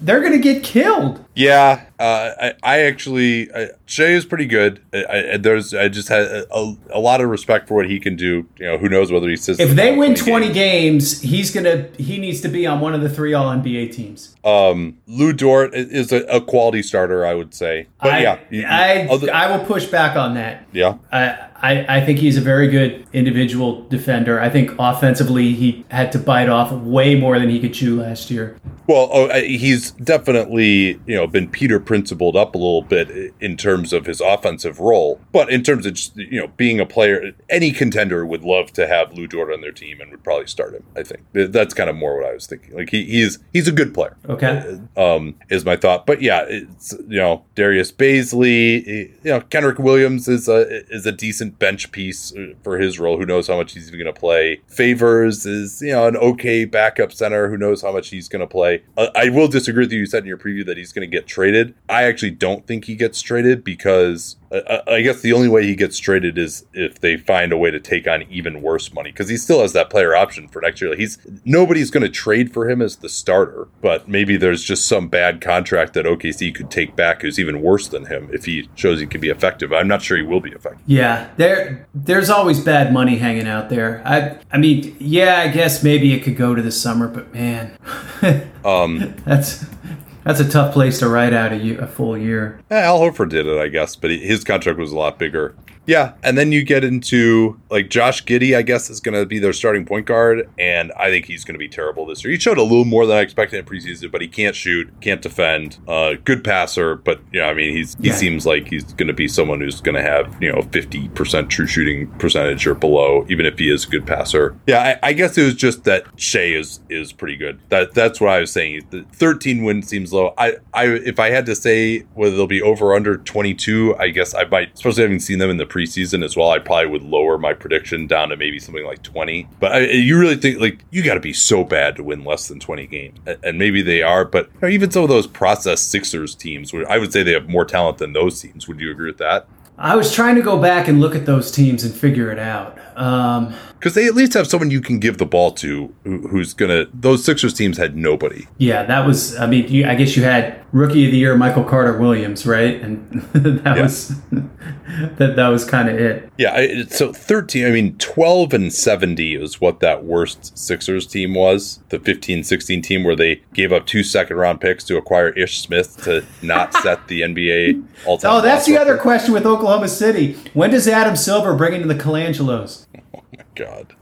they're going to get killed. Yeah, uh, I, I actually uh, Shai is pretty good. I, I, there's I just had a, a, a lot of respect for what he can do. You know, who knows whether he sits. If they win 20 games. games, he's going to he needs to be on one of the three all NBA teams. Um, Lu Dort is a, a quality starter, I would say. But I, yeah, you- you- I, other- I will push back on that. yeah. I, I, I think he's a very good individual defender. I think offensively he had to bite off way more than he could chew last year. Well, oh, uh, he's definitely you know been Peter principled up a little bit in terms of his offensive role, but in terms of just you know being a player, any contender would love to have Lu Dort on their team and would probably start him. I think that's kind of more what I was thinking. Like he, he's he's a good player. Okay. um, is my thought. But yeah, it's you know Darius Bazley, eh, you know Kenrich Williams is a is a decent bench piece uh, for his role. Who knows how much he's even going to play? Favors is you know an okay backup center. Who knows how much he's going to play? Uh, I will disagree with you. You said in your preview that he's going to get traded. I actually don't think he gets traded because. I guess the only way he gets traded is if they find a way to take on even worse money because he still has that player option for next year. Like he's nobody's going to trade for him as the starter, but maybe there's just some bad contract that OKC could take back who's even worse than him if he shows he can be effective. I'm not sure he will be effective. Yeah, there there's always bad money hanging out there. I I mean, yeah, I guess maybe it could go to the summer, but man, Um, that's that's a tough place to ride out a, year, a full year. eh, Al Horford did it, I guess, but he- his contract was a lot bigger. Yeah, and then you get into like Josh Giddey, I guess, is going to be their starting point guard, and I think he's going to be terrible this year. He showed a little more than I expected in preseason, but he can't shoot, can't defend. Uh, good passer, but yeah, I mean, he's he Yeah. seems like he's going to be someone who's going to have you know fifty percent true shooting percentage or below, even if he is a good passer. Yeah, I, I guess it was just that Shai is is pretty good. That that's what I was saying. The thirteen win seems low. I I if I had to say whether they'll be over or under twenty two, I guess I might, especially having seen them in the preseason as well. I probably would lower my prediction down to maybe something like twenty. But I, you really think like you got to be so bad to win less than twenty games, A- and maybe they are. But you know, even some of those process Sixers teams, I would say they have more talent than those teams. Would you agree with that? I was trying to go back and look at those teams and figure it out. Um, Because they at least have someone you can give the ball to who, who's gonna. Those Sixers teams had nobody. yeah, that was. I mean, you, I guess you had rookie of the year Michael Carter Williams, right? And that Yeah. was that. That was kind of it. Yeah, I, so 13, I mean, 12 and 70 is what that worst Sixers team was. The 15 16 team where they gave up two second round picks to acquire Ish Smith to not set the NBA all time. Oh, that's the other question with Oklahoma City. When does Adam Silver bring in the Colangelos? Oh my god.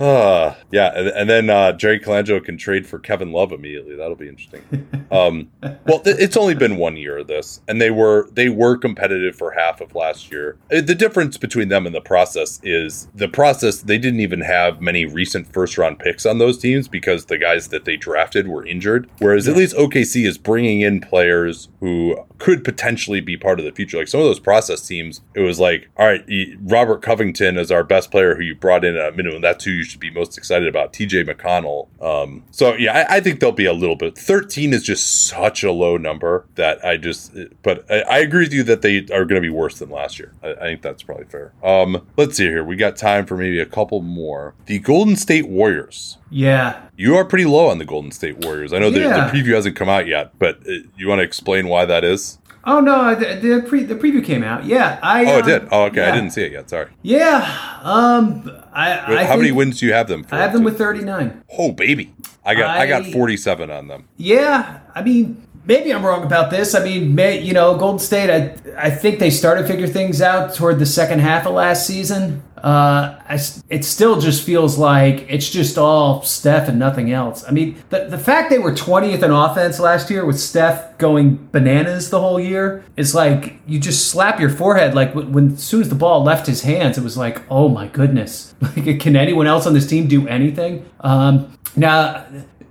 Uh, yeah, and, and then uh, Jerry Colangelo can trade for Kevin Love immediately. That'll be interesting. Um, well, th- it's only been one year of this, and they were they were competitive for half of last year. Uh, The difference between them and the process is the process. They didn't even have many recent first round picks on those teams because the guys that they drafted were injured. Whereas at least OKC is bringing in players who could potentially be part of the future. Like some of those process teams, it was like, all right, Robert Covington is our best player who you brought in at a minimum. That's who you should be most excited about, TJ McConnell. Um, so yeah, I, I, think they'll be a little bit. 13 is just such a low number that I just, but I, I agree with you that they are going to be worse than last year. I, I think that's probably fair. Um, let's see here. We got time for maybe a couple more. The Golden State Warriors. Yeah. You are pretty low on the Golden State Warriors. I know yeah. the, the preview hasn't come out yet, but uh, you want to explain why that is? Oh no, the the, pre, the preview came out. Yeah, I. Oh, it did. Um, oh, okay. Yeah. I didn't see it yet. Sorry. Yeah. Um. I. I how many wins do you have them? for? I have them with thirty nine. Oh baby, I got I, I got forty seven on them. Yeah, I mean maybe I'm wrong about this. I mean, may, you know, Golden State. I I think they started to figure things out toward the second half of last season. Uh, I, it still just feels like it's just all Steph and nothing else. I mean, the the fact they were 20th in offense last year with Steph going bananas the whole year is like you just slap your forehead. Like when, when as soon as the ball left his hands, it was like, oh my goodness. Like, can anyone else on this team do anything? Um, now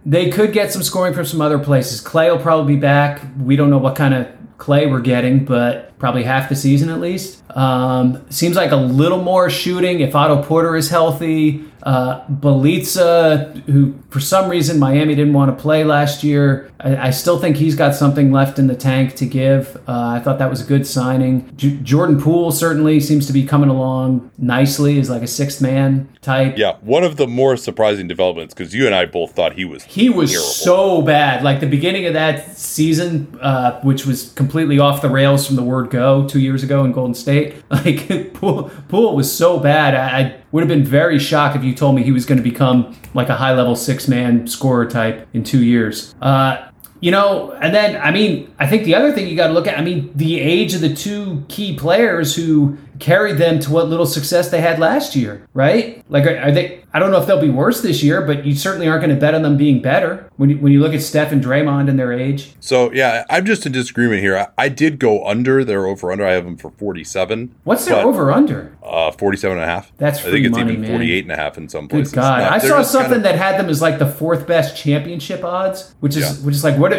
they could get some scoring from some other places. Clay will probably be back. We don't know what kind of Clay we're getting, but probably half the season at least. Um, seems like a little more shooting if Otto Porter is healthy. Uh, Bjelica, who for some reason Miami didn't want to play last year, I, I still think he's got something left in the tank to give. Uh, I thought that was a good signing. J- Jordan Poole certainly seems to be coming along nicely as like a sixth man type. Yeah, one of the more surprising developments because you and I both thought he was he was terrible. so bad. Like the beginning of that season, uh, which was completely off the rails from the word go two years ago in Golden State. Like Poole, Poole was so bad. I, I would have been very shocked if you told me he was going to become like a high level six man scorer type in two years. Uh, you know, and then I mean, I think the other thing you got to look at, I mean, the age of the two key players who carried them to what little success they had last year, right? Like, are, are they? I don't know if they'll be worse this year, but you certainly aren't going to bet on them being better when you, when you look at Steph and Draymond and their age. So yeah, I'm just in disagreement here. I, I did go under their over under. I have them for 47. What's their over under? Uh, 47 and a half. That's free I think it's money, even man. 48 and a half in some places. Good God, I saw something kind of, that had them as like the fourth best championship odds, which is yeah. which is like what,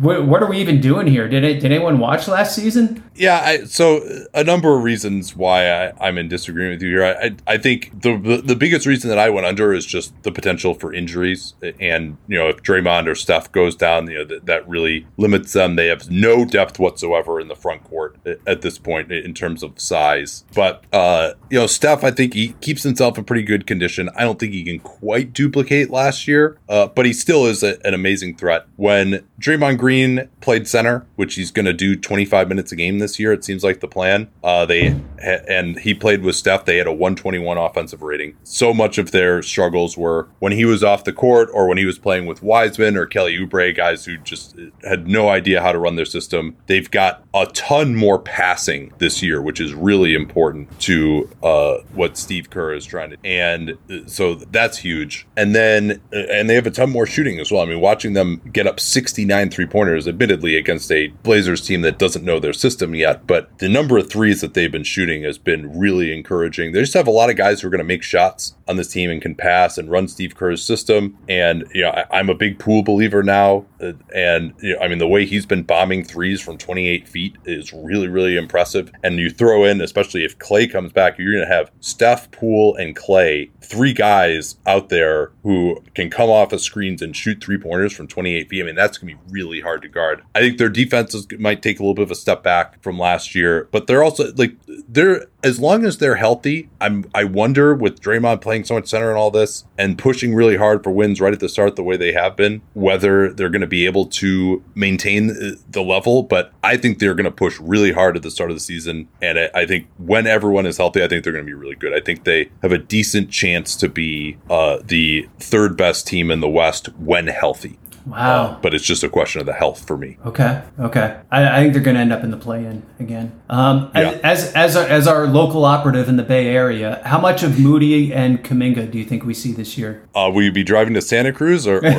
what what are we even doing here? Did it did anyone watch last season? Yeah, I, so a number of reasons why I, I'm in disagreement with you here. I, I, I think the, the, the biggest reason that I went under is just the potential for injuries, and you know if Draymond or Steph goes down, you know that, that really limits them. They have no depth whatsoever in the front court at this point in terms of size. But uh, you know Steph, I think he keeps himself in pretty good condition. I don't think he can quite duplicate last year, uh, but he still is a, an amazing threat. When Draymond Green played center, which he's going to do 25 minutes a game this year, it seems like the plan. Uh, they and he played with Steph. They had a 121 offensive rating. So much of their struggles were when he was off the court or when he was playing with Wiseman or Kelly Oubre, guys who just had no idea how to run their system. They've got a ton more passing this year, which is really important to uh, what Steve Kerr is trying to. And uh, so that's huge. And then, uh, and they have a ton more shooting as well. I mean, watching them get up 69 three pointers, admittedly against a Blazers team that doesn't know their system yet, but the number of threes that they've been shooting has been really encouraging. They just have a lot of guys who are going to make shots on this team and can pass and run Steve Kerr's system. And, you know, I, am a big Poole believer now. And, you know, I mean, the way he's been bombing threes from 28 feet is really, really impressive. And you throw in, especially if Clay comes back, you're going to have Steph, Poole, and Clay, three guys out there who can come off of screens and shoot three pointers from 28 feet. I mean, that's going to be really hard to guard. I think their defenses might take a little bit of a step back from last year, but they're also like, they're, as long as they're healthy, I'm, I wonder with Draymond playing so much center and all this and pushing really hard for wins right at the start the way they have been, whether they're going to be able to maintain the level. But I think they're going to push really hard at the start of the season. And I, I think when everyone is healthy, I think they're going to be really good. I think they have a decent chance to be uh, the third best team in the West when healthy. Wow. Uh, but it's just a question of the health for me. Okay. Okay. I, I think they're going to end up in the play-in again. Um, yeah. as, as, our, as our local operative in the Bay Area, how much of Moody and Kuminga do you think we see this year? Uh, will you be driving to Santa Cruz or? or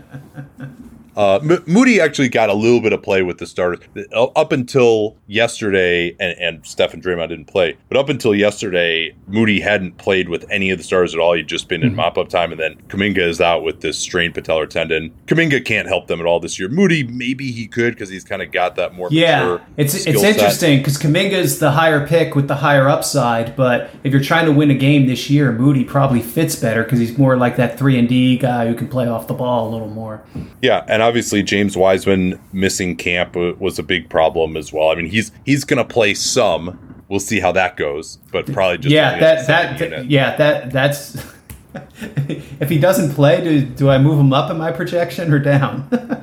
Uh, M- Moody actually got a little bit of play with the starters uh, up until yesterday, and, and Steph and Draymond didn't play. But up until yesterday, Moody hadn't played with any of the stars at all. He'd just been in mm-hmm. mop up time, and then Kuminga is out with this strained patellar tendon. Kuminga can't help them at all this year. Moody maybe he could because he's kind of got that more. Yeah, it's it's interesting because Kuminga is the higher pick with the higher upside, but if you're trying to win a game this year, Moody probably fits better because he's more like that three and D guy who can play off the ball a little more. Yeah, and obviously James Wiseman missing camp uh, was a big problem as well. I mean, he's he's going to play some. We'll see how that goes, but probably just yeah that that yeah that that's if he doesn't play, do do I move him up in my projection or down?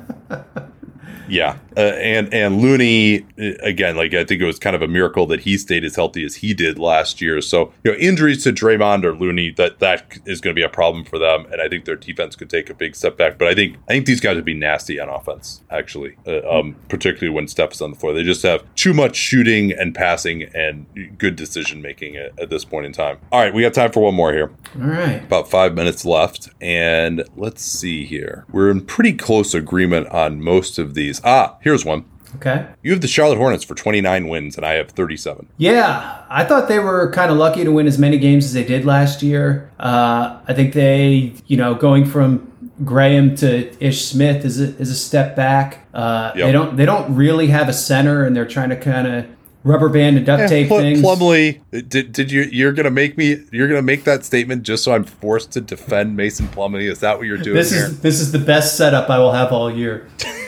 Yeah, uh, and and Looney again, like I think it was kind of a miracle that he stayed as healthy as he did last year. So you know, injuries to Draymond or Looney that that is going to be a problem for them, and I think their defense could take a big step back. But I think I think these guys would be nasty on offense, actually, uh, um, particularly when Steph is on the floor. They just have too much shooting and passing and good decision making at, at this point in time. All right, we got time for one more here. All right, about five minutes left, and let's see here. We're in pretty close agreement on most of these. Ah, here's one. Okay. You have the Charlotte Hornets for 29 wins, and I have 37. Yeah, I thought they were kind of lucky to win as many games as they did last year. Uh, I think they, you know, going from Graham to Ish Smith is a, is a step back. Uh, yep. They don't they don't really have a center, and they're trying to kind of rubber band and duct tape Pl- things. Plumlee, did, did you you're gonna make me you're gonna make that statement just so I'm forced to defend Mason Plumlee? Is that what you're doing? This here? is this is the best setup I will have all year.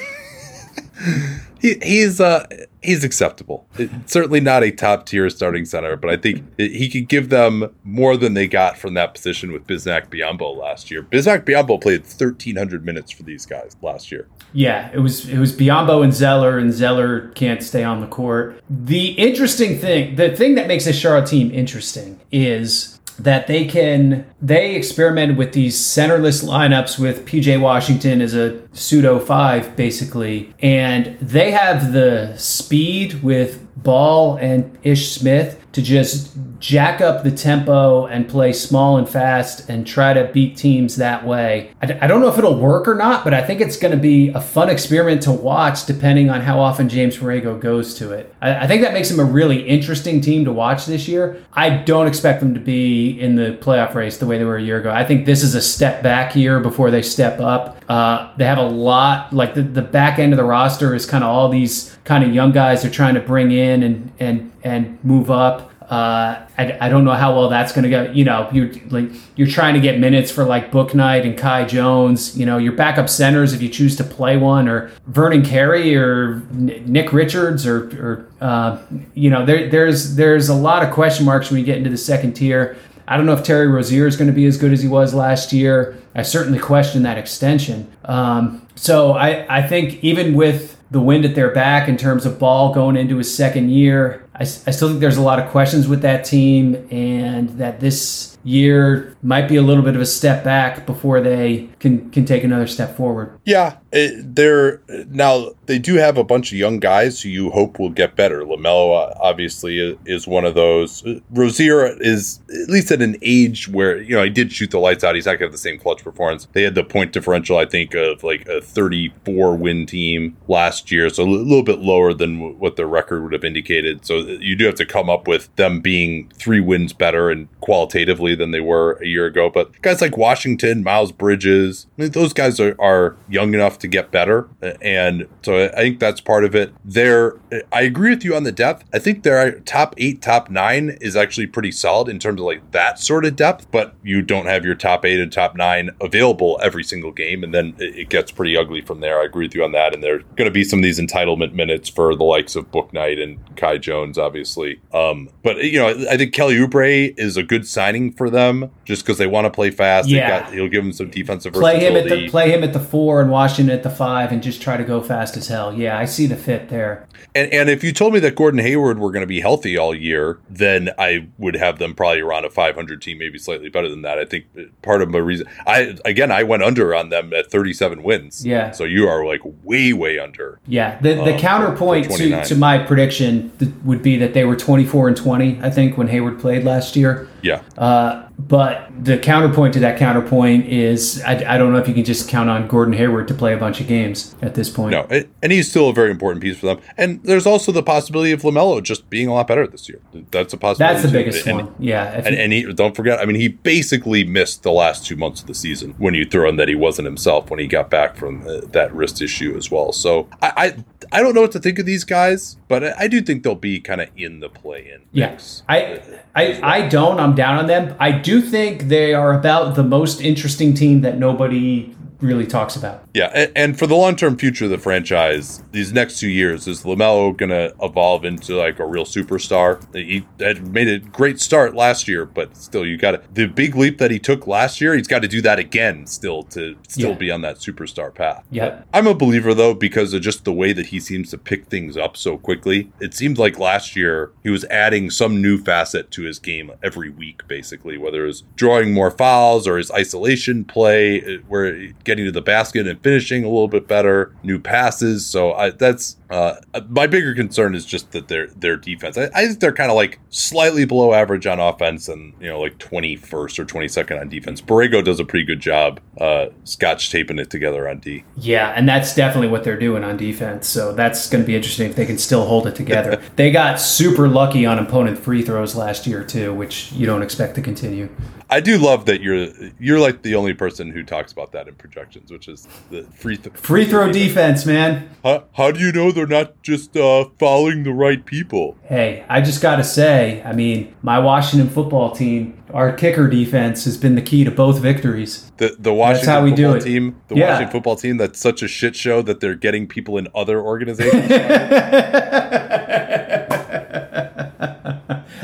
he, he's uh he's acceptable. Certainly not a top tier starting center, but I think he could give them more than they got from that position with Bismack Biyombo last year. Bismack Biyombo played 1,300 minutes for these guys last year. Yeah, it was it was Biyombo and Zeller, and Zeller can't stay on the court. The interesting thing, the thing that makes this Charlotte team interesting is that they can they experimented with these centerless lineups with PJ Washington as a pseudo five basically and they have the speed with Ball and Ish Smith to just jack up the tempo and play small and fast and try to beat teams that way. I, I don't know if it'll work or not, but I think it's going to be a fun experiment to watch depending on how often James Borrego goes to it. I, I think that makes them a really interesting team to watch this year. I don't expect them to be in the playoff race the way they were a year ago. I think this is a step back year before they step up. Uh, they have a lot, like the, the back end of the roster is kind of all these kind of young guys they're trying to bring in and, and, and move up. Uh, I, I don't know how well that's going to go. You know, you're like you're trying to get minutes for like Bouknight and Kai Jones. You know, your backup centers if you choose to play one, or Vernon Carey or Nick Richards, or, or uh, you know, there, there's there's a lot of question marks when you get into the second tier. I don't know if Terry Rozier is going to be as good as he was last year. I certainly question that extension. Um, so I, I think even with the wind at their back in terms of ball going into his second year, I, I still think there's a lot of questions with that team and that this year might be a little bit of a step back before they can can take another step forward. Yeah, it, they're now they do have a bunch of young guys who you hope will get better. Lamelo uh, obviously is one of those. Rozier is at least at an age where you know he did shoot the lights out. He's not to have the same clutch performance. They had the point differential, I think, of like a 34 win team last year, so a little bit lower than what their record would have indicated. So you do have to come up with them being three wins better and qualitatively than they were a year ago. But guys like Washington, Miles Bridges, I mean, those guys are, are young enough to get better. And so I think that's part of it. There, I agree with you on the depth. I think their top eight, top nine is actually pretty solid in terms of like that sort of depth, but you don't have your top eight and top nine available every single game. And then it gets pretty ugly from there. I agree with you on that. And there's going to be some of these entitlement minutes for the likes of Bouknight and Kai Jones, obviously. Um, but, you know, I think Kelly Oubre is a good signing for them just because they want to play fast. Yeah. Got, he'll give them some defensive play him at the play him at the four in Washington at the five and just try to go fast as hell. Yeah, I see the fit there. And and if you told me that Gordon Hayward were going to be healthy all year, then I would have them probably around a 500 team, maybe slightly better than that. I think part of my reason, I again, I went under on them at 37 wins. Yeah. So you are like way way under. Yeah. The the um, counterpoint to to my prediction would be that they were 24 and 20. I think when Hayward played last year. Yeah. Uh, but the counterpoint to that counterpoint is I, I, don't know if you can just count on Gordon Hayward to play a bunch of games at this point. No, and he's still a very important piece for them. And there's also the possibility of LaMelo just being a lot better this year. That's a possibility. That's the too. biggest and, one. Yeah. And, and, he, don't forget, I mean, he basically missed the last two months of the season when you throw in that he wasn't himself when he got back from uh, that wrist issue as well. So I, I, I don't know what to think of these guys, but I, I do think they'll be kind of in the play in. Yes. Yeah. I, I, I don't. I'm down on them. I do think they are about the most interesting team that nobody really talks about. Yeah, and, for the long term future of the franchise, these next two years, is Lamelo going to evolve into like a real superstar? He had made a great start last year, but still, you got to the big leap that he took last year. He's got to do that again, still to still yeah. be on that superstar path. Yeah, I'm a believer though because of just the way that he seems to pick things up so quickly. It seemed like last year he was adding some new facet to his game every week, basically, whether it was drawing more fouls or his isolation play, uh, where getting to the basket and finishing a little bit better, new passes. So I, that's uh, my bigger concern is just that their their defense. I, I think they're kind of like slightly below average on offense and you know like 21st or 22nd on defense. Borrego does a pretty good job uh, scotch taping it together on D. Yeah, and that's definitely what they're doing on defense. So that's going to be interesting if they can still hold it together. they got super lucky on opponent free throws last year too, which you don't expect to continue. I do love that you're you're like the only person who talks about that in projections, which is the free th- free throw defense, man. How, how do you know they're not just uh, following the right people? Hey, I just got to say, I mean, my Washington football team, our kicker defense has been the key to both victories. The the Washington that's how we football do it. team, the yeah. Washington football team, that's such a shit show that they're getting people in other organizations.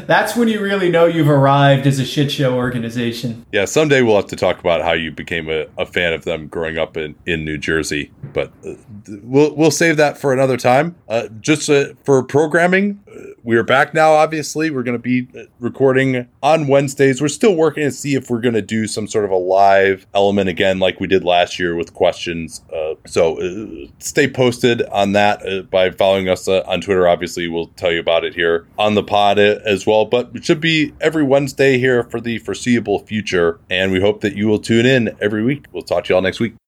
That's when you really know you've arrived as a shit show organization. Yeah, someday we'll have to talk about how you became a, a fan of them growing up in, in New Jersey, but uh, we'll we'll save that for another time. Uh, just uh, for programming, we are back now. Obviously, we're going to be recording on Wednesdays. We're still working to see if we're going to do some sort of a live element again, like we did last year with questions. Uh, so uh, stay posted on that uh, by following us uh, on Twitter. Obviously, we'll tell you about it here on the pod uh, as well. But it should be every Wednesday here for the foreseeable future, and we hope that you will tune in every week. We'll talk to you all next week.